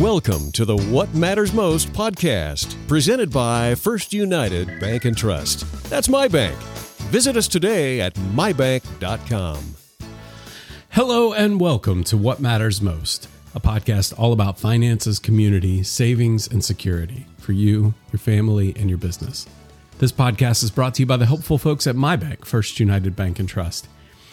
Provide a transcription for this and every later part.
Welcome to the What Matters Most podcast, presented by First United Bank and Trust. That's my bank. Visit us today at mybank.com. Hello and welcome to What Matters Most, a podcast all about finances, community, savings, and security for you, your family, and your business. This podcast is brought to you by the helpful folks at my bank, First United Bank and Trust.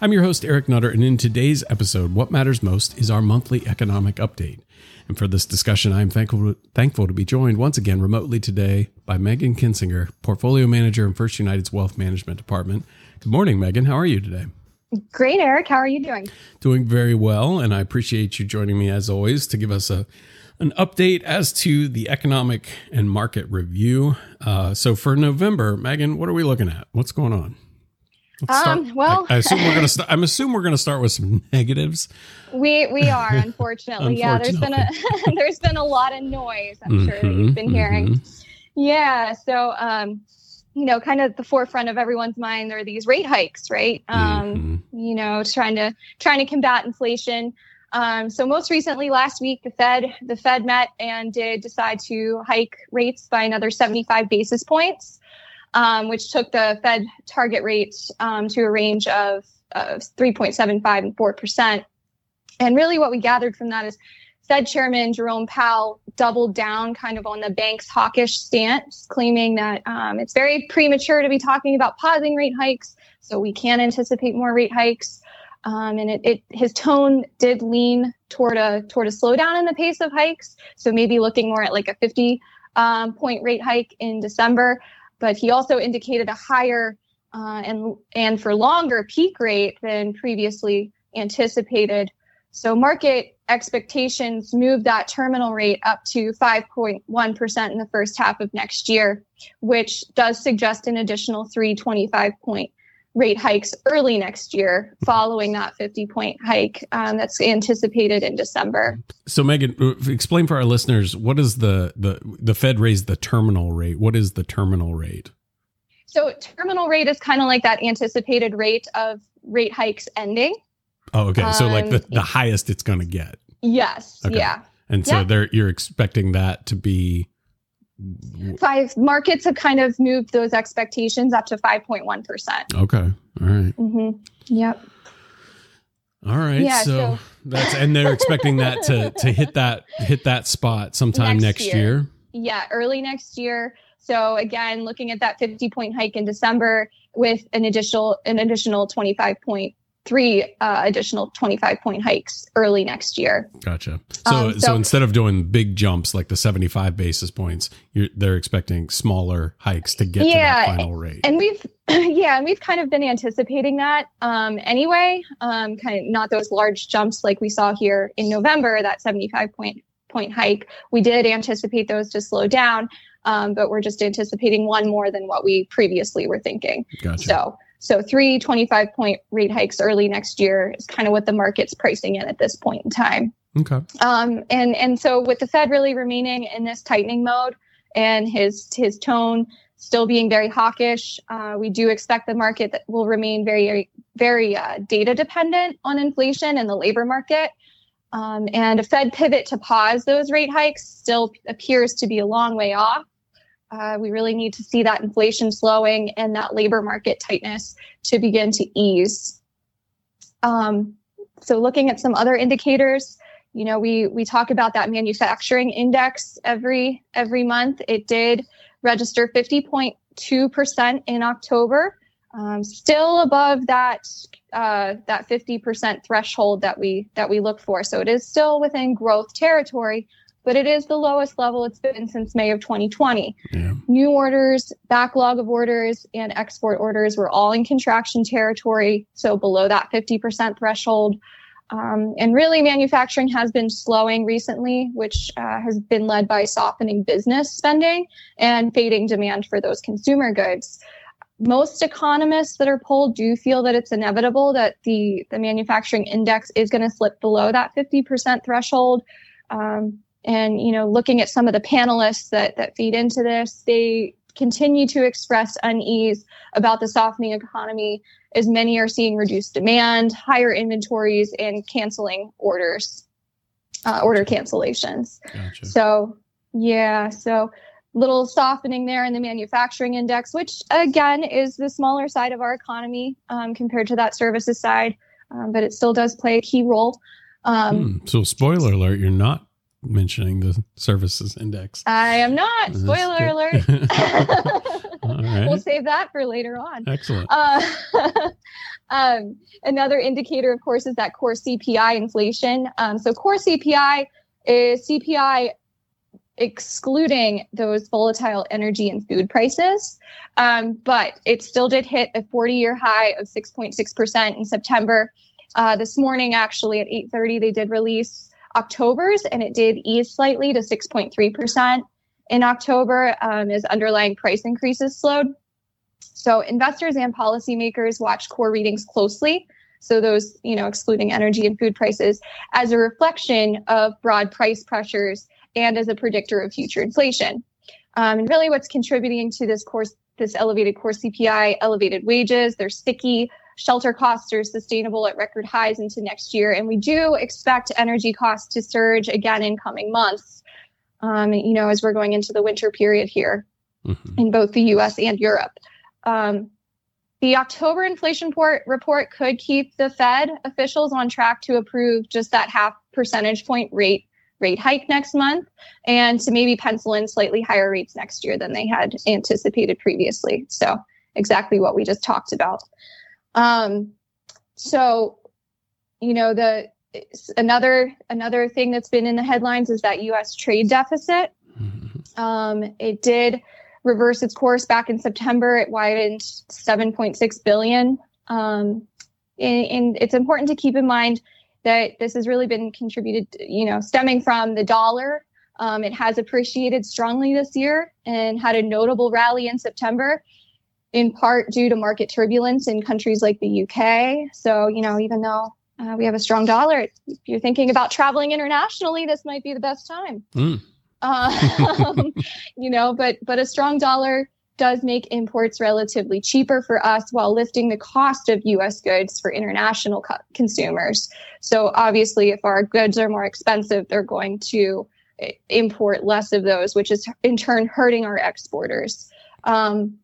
I'm your host, Eric Nutter, and in today's episode, What Matters Most is our monthly economic update. And for this discussion, I am thankful, thankful to be joined once again remotely today by Megan Kinsinger, Portfolio Manager in First United's Wealth Management Department. Good morning, Megan. How are you today? Great, Eric. How are you doing? Doing very well, and I appreciate you joining me as always to give us a an update as to the economic and market review. Uh, so for November, Megan, what are we looking at? What's going on? Um, well, I, I, assume we're gonna. St- I'm assuming we're gonna start with some negatives. We we are unfortunately. unfortunately. Yeah, there's been a there's been a lot of noise. I'm mm-hmm, sure you've been mm-hmm. hearing. Yeah, so um, you know, kind of the forefront of everyone's mind are these rate hikes, right? Um, mm-hmm. you know, trying to trying to combat inflation. Um, so most recently, last week, the Fed the Fed met and did decide to hike rates by another 75 basis points um, which took the Fed target rate um, to a range of, of 3.75 and 4%. And really, what we gathered from that is Fed Chairman Jerome Powell doubled down kind of on the bank's hawkish stance, claiming that um, it's very premature to be talking about pausing rate hikes, so we can anticipate more rate hikes. Um, and it, it, his tone did lean toward a toward a slowdown in the pace of hikes, so maybe looking more at like a 50 um, point rate hike in December but he also indicated a higher uh, and and for longer peak rate than previously anticipated. So market expectations moved that terminal rate up to 5.1% in the first half of next year, which does suggest an additional 325 point rate hikes early next year following that 50 point hike um, that's anticipated in December. So Megan, uh, explain for our listeners, what is the, the, the Fed raised the terminal rate? What is the terminal rate? So terminal rate is kind of like that anticipated rate of rate hikes ending. Oh, okay. So um, like the, the highest it's going to get. Yes. Okay. Yeah. And so yeah. there you're expecting that to be five markets have kind of moved those expectations up to 5.1%. Okay. All right. mm-hmm. Yep. All right. Yeah, so, so, that's and they're expecting that to to hit that hit that spot sometime next, next year. year. Yeah, early next year. So again, looking at that 50 point hike in December with an additional an additional 25 point three uh, additional 25 point hikes early next year. Gotcha. So, um, so, so, instead of doing big jumps like the 75 basis points, they're expecting smaller hikes to get yeah, to that final rate. And we've, yeah, and we've kind of been anticipating that um, anyway. Um, kind of not those large jumps like we saw here in November, that 75 point point hike. We did anticipate those to slow down, um, but we're just anticipating one more than what we previously were thinking. Gotcha. So so three 25 point rate hikes early next year is kind of what the market's pricing in at this point in time. Okay. Um, and and so with the Fed really remaining in this tightening mode and his his tone still being very hawkish, uh, we do expect the market that will remain very very uh, data dependent on inflation and the labor market. Um, and a Fed pivot to pause those rate hikes still appears to be a long way off. Uh, we really need to see that inflation slowing and that labor market tightness to begin to ease. Um, so, looking at some other indicators, you know, we we talk about that manufacturing index every every month. It did register 50.2 percent in October, um, still above that uh, that 50 percent threshold that we that we look for. So it is still within growth territory, but it is the lowest level it's been since May of 2020. Yeah. New orders, backlog of orders, and export orders were all in contraction territory, so below that 50% threshold. Um, and really, manufacturing has been slowing recently, which uh, has been led by softening business spending and fading demand for those consumer goods. Most economists that are polled do feel that it's inevitable that the, the manufacturing index is going to slip below that 50% threshold. Um, and you know looking at some of the panelists that that feed into this they continue to express unease about the softening economy as many are seeing reduced demand higher inventories and canceling orders uh, order cancellations. Gotcha. So, yeah, so little softening there in the manufacturing index, which again is the smaller side of our economy um, compared to that services side, um, but it still does play a key role. Um, Hmm, So, spoiler alert, you're not mentioning the services index. I am not. Spoiler alert. All right. We'll save that for later on. Excellent. Uh, um, another indicator, of course, is that core CPI inflation. Um, so core CPI is CPI excluding those volatile energy and food prices. Um, but it still did hit a 40-year high of 6.6% in September. Uh, this morning, actually, at 8:30, they did release October's, and it did ease slightly to 6.3% in October um, as underlying price increases slowed. So investors and policymakers watch core readings closely. So those, you know, excluding energy and food prices as a reflection of broad price pressures and as a predictor of future inflation. Um, and really what's contributing to this course, this elevated core CPI, elevated wages, they're sticky. Shelter costs are sustainable at record highs into next year. And we do expect energy costs to surge again in coming months. Um, you know, as we're going into the winter period here Mhm. in both the US and Europe. Um, the October inflation report, report could keep the Fed officials on track to approve just that half percentage point rate rate hike next month and to maybe pencil in slightly higher rates next year than they had anticipated previously. So exactly what we just talked about. Um, so, you know, the another another thing that's been in the headlines is that U.S. trade deficit. Mhm. Um, it did reverse its course back in September. It widened 7.6 billion. Um, and, and it's important to keep in mind that this has really been contributed, you know, stemming from the dollar. Um, it has appreciated strongly this year and had a notable rally in September, in part due to market turbulence in countries like the UK. So, you know, even though uh, we have a strong dollar, if you're thinking about traveling internationally, this might be the best time Mm. um, you know, but but a strong dollar does make imports relatively cheaper for us while lifting the cost of U.S. goods for international co- consumers. So obviously, if our goods are more expensive, they're going to eh, import less of those, which is in turn hurting our exporters. Um,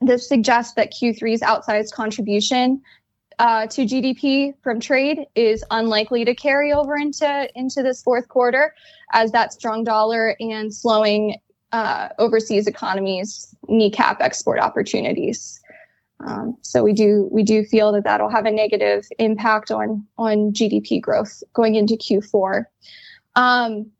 this suggests that Q3's outsized contribution uh, to GDP from trade is unlikely to carry over into into this fourth quarter, as that strong dollar and slowing uh, overseas economies kneecap export opportunities. Um, so we do we do feel that that'll have a negative impact on on GDP growth going into Q4. Um,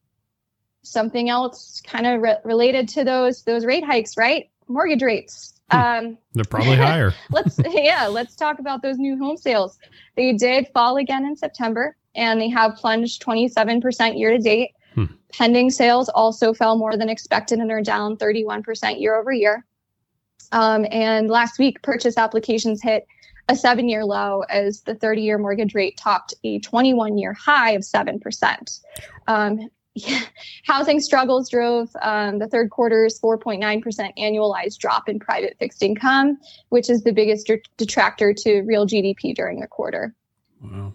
something else kind of re- related to those those rate hikes, right? Mortgage rates. Um, They're probably higher. let's yeah, let's talk about those new home sales. They did fall again in September, and they have plunged 27% year to date. Hmm. Pending sales also fell more than expected and are down 31% year over year. Um, and last week, purchase applications hit a seven year low as the 30 year mortgage rate topped a 21 year high of 7%. Um, housing struggles drove um, the third quarter's 4.9% annualized drop in private fixed income, which is the biggest de- detractor to real GDP during the quarter. Wow.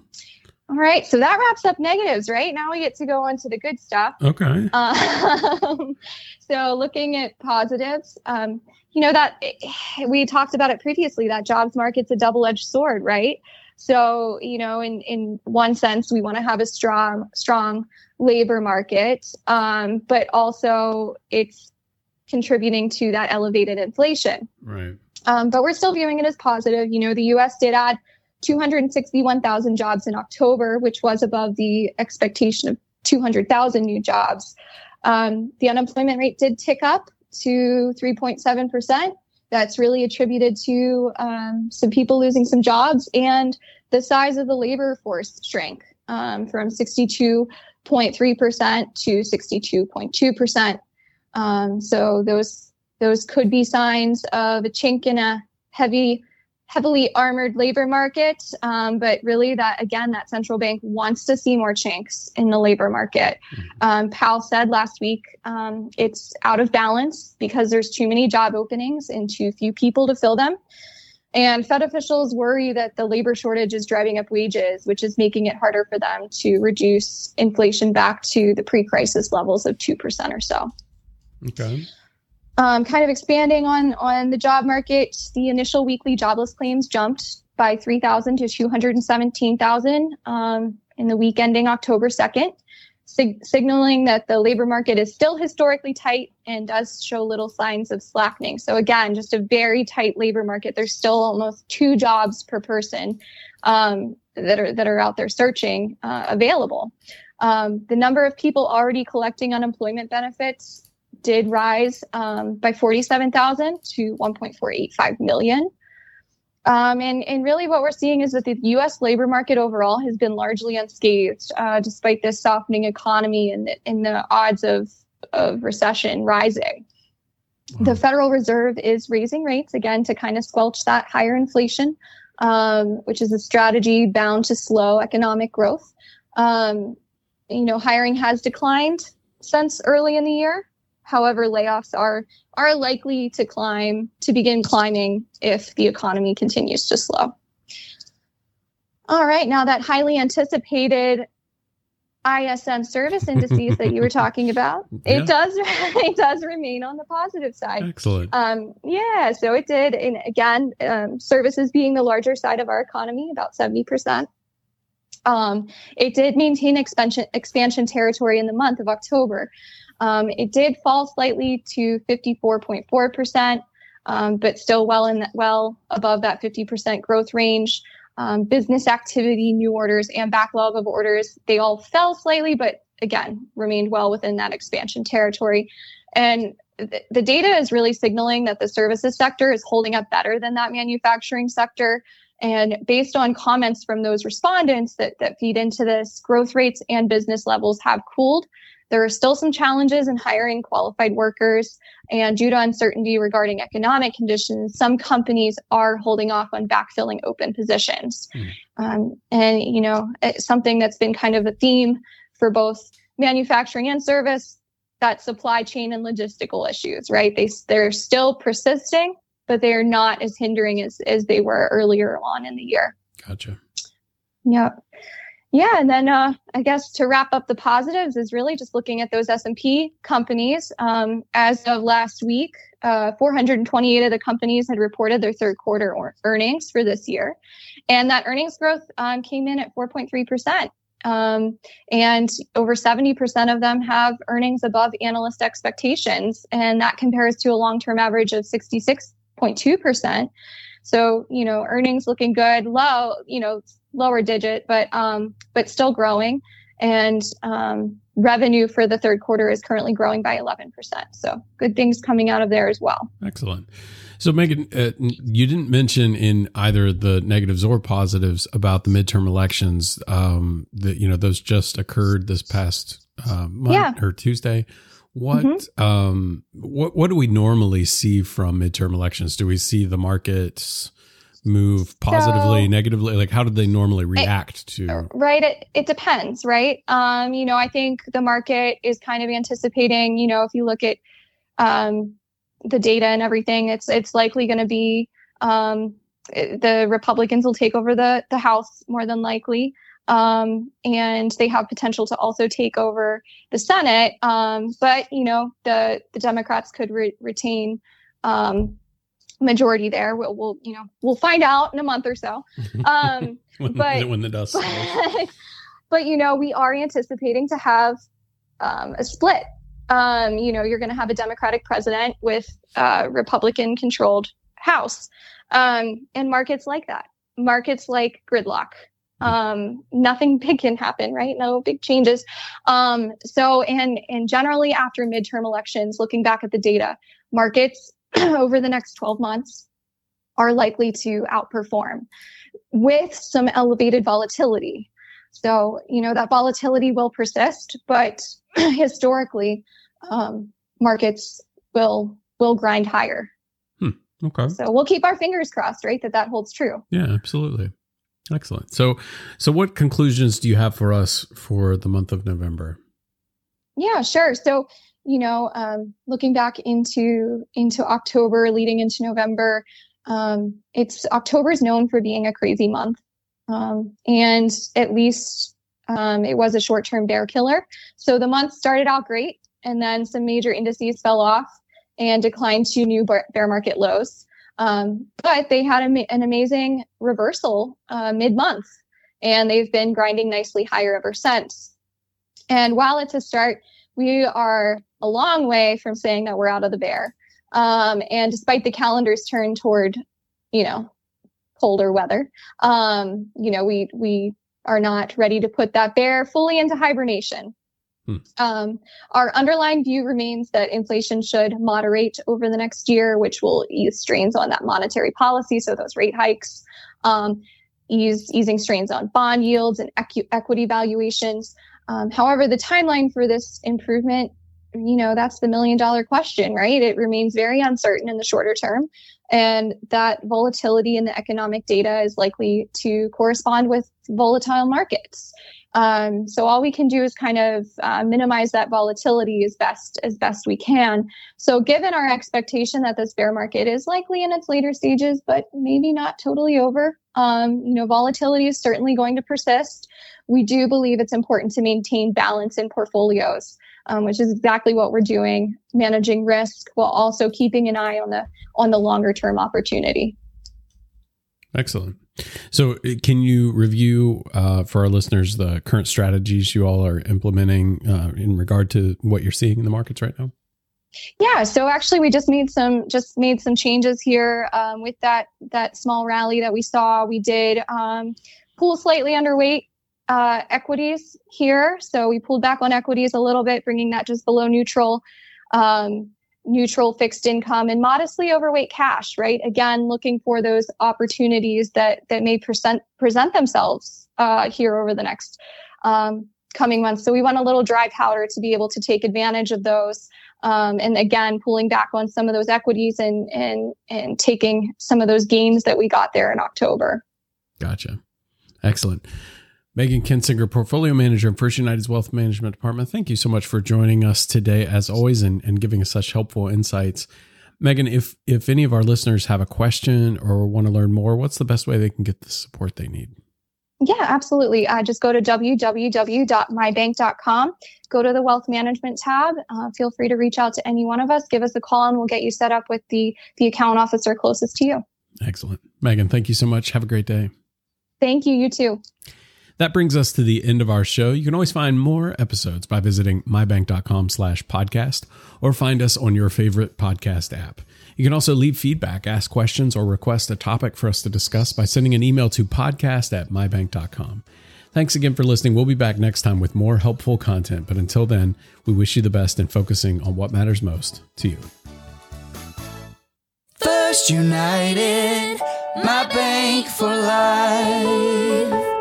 All right, so that wraps up negatives, right? Now we get to go on to the good stuff. Okay. Um, so looking at positives, um, you know that we talked about it previously. That jobs market's a double-edged sword, right? So you know, in in one sense, we want to have a strong strong labor market, um, but also it's contributing to that elevated inflation. Right. Um, but we're still viewing it as positive. You know, the U.S. did add 261,000 jobs in October, which was above the expectation of 200,000 new jobs. Um, the unemployment rate did tick up to 3.7 percent. That's really attributed to um, some people losing some jobs and the size of the labor force shrank um, from 62.3 percent to 62.2 percent. Um, so those those could be signs of a chink in a heavy heavily armored labor market. Um, but really, that again, that central bank wants to see more chinks in the labor market. Um, Powell said last week um, it's out of balance because there's too many job openings and too few people to fill them. And Fed officials worry that the labor shortage is driving up wages, which is making it harder for them to reduce inflation back to the pre crisis levels of 2% or so. Okay. Um, kind of expanding on, on the job market, the initial weekly jobless claims jumped by 3,000 to 217,000 um, in the week ending October 2nd sig- signaling that the labor market is still historically tight and does show little signs of slackening. So again, just a very tight labor market. There's still almost two jobs per person um, that are that are out there searching uh, available. Um, the number of people already collecting unemployment benefits did rise um, by 47,000 to 1.485 million. Um, and, and really, what we're seeing is that the U.S. labor market overall has been largely unscathed, uh, despite this softening economy and the, and the odds of, of recession rising. Wow. The Federal Reserve is raising rates again to kind of squelch that higher inflation, um, which is a strategy bound to slow economic growth. Um, you know, hiring has declined since early in the year. However, layoffs are are likely to climb to begin climbing if the economy continues to slow. All right, now that highly anticipated ISM service indices that you were talking about, yeah. it does it does remain on the positive side. Excellent. Um, yeah, so it did, and again, um, services being the larger side of our economy, about seventy percent. Um, it did maintain expansion expansion territory in the month of October. Um, it did fall slightly to 54.4%, um, but still well in well above that 50% growth range. Um, business activity, new orders, and backlog of orders, they all fell slightly, but again, remained well within that expansion territory. And th- the data is really signaling that the services sector is holding up better than that manufacturing sector. And based on comments from those respondents that, that feed into this, growth rates and business levels have cooled. There are still some challenges in hiring qualified workers, and due to uncertainty regarding economic conditions, some companies are holding off on backfilling open positions. Mm. Um, and, you know, it's something that's been kind of a theme for both manufacturing and service that supply chain and logistical issues, right? They, they're still persisting, but they are not as hindering as, as they were earlier on in the year. Gotcha. Yep yeah and then uh, i guess to wrap up the positives is really just looking at those s&p companies. Um, as of last week uh, 428 of the companies had reported their third quarter or- earnings for this year. And that earnings growth um, came in at 4.3% um, and over 70% of them have earnings above analyst expectations and that compares to a long-term average of 66.2% so, you know, earnings looking good, low, you know, lower digit, but um, but still growing. And um, revenue for the third quarter is currently growing by 11%. So good things coming out of there as well. Excellent. So, Megan, uh, you didn't mention in either the negatives or positives about the midterm elections um, that you know those just occurred this past uh, month yeah. or Tuesday. What mm-hmm. um what what do we normally see from midterm elections? Do we see the markets move positively, so, negatively? Like how did they normally react to Right, it, it depends, right? Um, you know, I think the market is kind of anticipating, you know, if you look at um the data and everything, it's it's likely going to be um the Republicans will take over the the House more than likely um, and they have potential to also take over the Senate. Um, but you know, the the Democrats could re- retain um, majority there. We'll, we'll, you know we'll find out in a month or so. Um, when, but when the dust. But, but you know, we are anticipating to have um, a split. Um, you know, you're going to have a Democratic president with a Republican controlled House, um, and markets like that. Markets like gridlock, um, nothing big can happen, right? No big changes. Um, so, and and generally after midterm elections, looking back at the data, markets over the next 12 months are likely to outperform with some elevated volatility. So, you know, that volatility will persist, but historically, um, markets will will grind higher. Hmm. Okay. So we'll keep our fingers crossed, right, that that holds true. Yeah, absolutely. Excellent. So, so what conclusions do you have for us for the month of November? Yeah, sure. So, you know, um, looking back into into October, leading into November, Um, it's October is known for being a crazy month, um, and at least um, it was a short-term bear killer. So the month started out great, and then some major indices fell off and declined to new bear market lows. Um, but they had a, an amazing reversal uh, mid-month, and they've been grinding nicely higher ever since. And while it's a start, we are a long way from saying that we're out of the bear. Um, and despite the calendar's turn toward, you know, colder weather, um, you know, we we are not ready to put that bear fully into hibernation. Hmm. Um, our underlying view remains that inflation should moderate over the next year, which will ease strains on that monetary policy. So those rate hikes, um, ease easing strains on bond yields and equ- equity valuations. Um, however, the timeline for this improvement you know, that's the million dollar question, right? It remains very uncertain in the shorter term. And that volatility in the economic data is likely to correspond with volatile markets. Um, so all we can do is kind of uh, minimize that volatility as best as best we can. So given our expectation that this bear market is likely in its later stages, but maybe not totally over, um, you know, volatility is certainly going to persist. We do believe it's important to maintain balance in portfolios um, which is exactly what we're doing, managing risk while also keeping an eye on the on the longer term opportunity. Excellent. So, uh, can you review uh, for our listeners the current strategies you all are implementing uh, in regard to what you're seeing in the markets right now? Yeah, so actually, we just made some just made some changes here um, with that that small rally that we saw. We did um, pull slightly underweight uh, equities here. So we pulled back on equities a little bit, bringing that just below neutral, um, neutral fixed income and modestly overweight cash, right? Again, looking for those opportunities that, that may present, present themselves uh, here over the next um, coming months. So we want a little dry powder to be able to take advantage of those. Um, and again, pulling back on some of those equities and, and, and taking some of those gains that we got there in October. Gotcha. Excellent. Megan Kinsinger, Portfolio Manager in First United's Wealth Management Department. Thank you so much for joining us today, as always, and, and giving us such helpful insights. Megan, if if any of our listeners have a question or want to learn more, what's the best way they can get the support they need? Yeah, absolutely. Uh, just go to www.mybank.com, go to the wealth management tab. Uh, feel free to reach out to any one of us. Give us a call, and we'll get you set up with the the account officer closest to you. Excellent, Megan. Thank you so much. Have a great day. Thank you. You too. That brings us to the end of our show. You can always find more episodes by visiting mybank.com slash podcast or find us on your favorite podcast app. You can also leave feedback, ask questions, or request a topic for us to discuss by sending an email to podcast at mybank.com. Thanks again for listening. We'll be back next time with more helpful content. But until then, we wish you the best in focusing on what matters most to you. First United, my bank for life.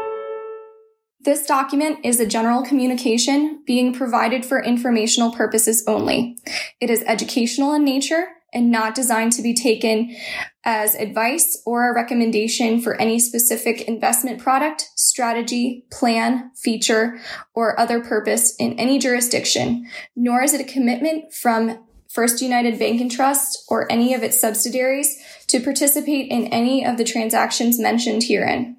This document is a general communication being provided for informational purposes only. It is educational in nature and not designed to be taken as advice or a recommendation for any specific investment product, strategy, plan, feature, or other purpose in any jurisdiction, nor is it a commitment from First United Bank and Trust, or any of its subsidiaries to participate in any of the transactions mentioned herein.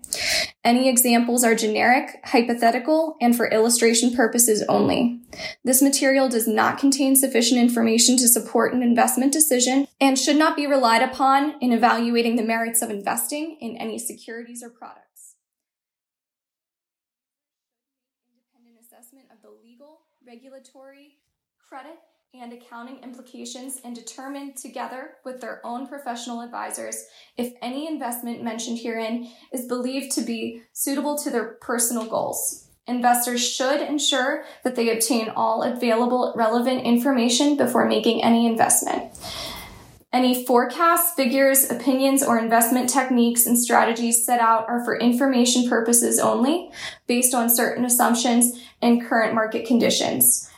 Any examples are generic, hypothetical, and for illustration purposes only. This material does not contain sufficient information to support an investment decision and should not be relied upon in evaluating the merits of investing in any securities or products. Independent assessment of the legal, regulatory, credit, and accounting implications and determine together with their own professional advisors if any investment mentioned herein is believed to be suitable to their personal goals. Investors should ensure that they obtain all available relevant information before making any investment. Any forecasts, figures, opinions, or investment techniques and strategies set out are for information purposes only, based on certain assumptions and current market conditions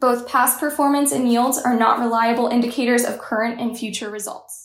Both past performance and yields are not reliable indicators of current and future results.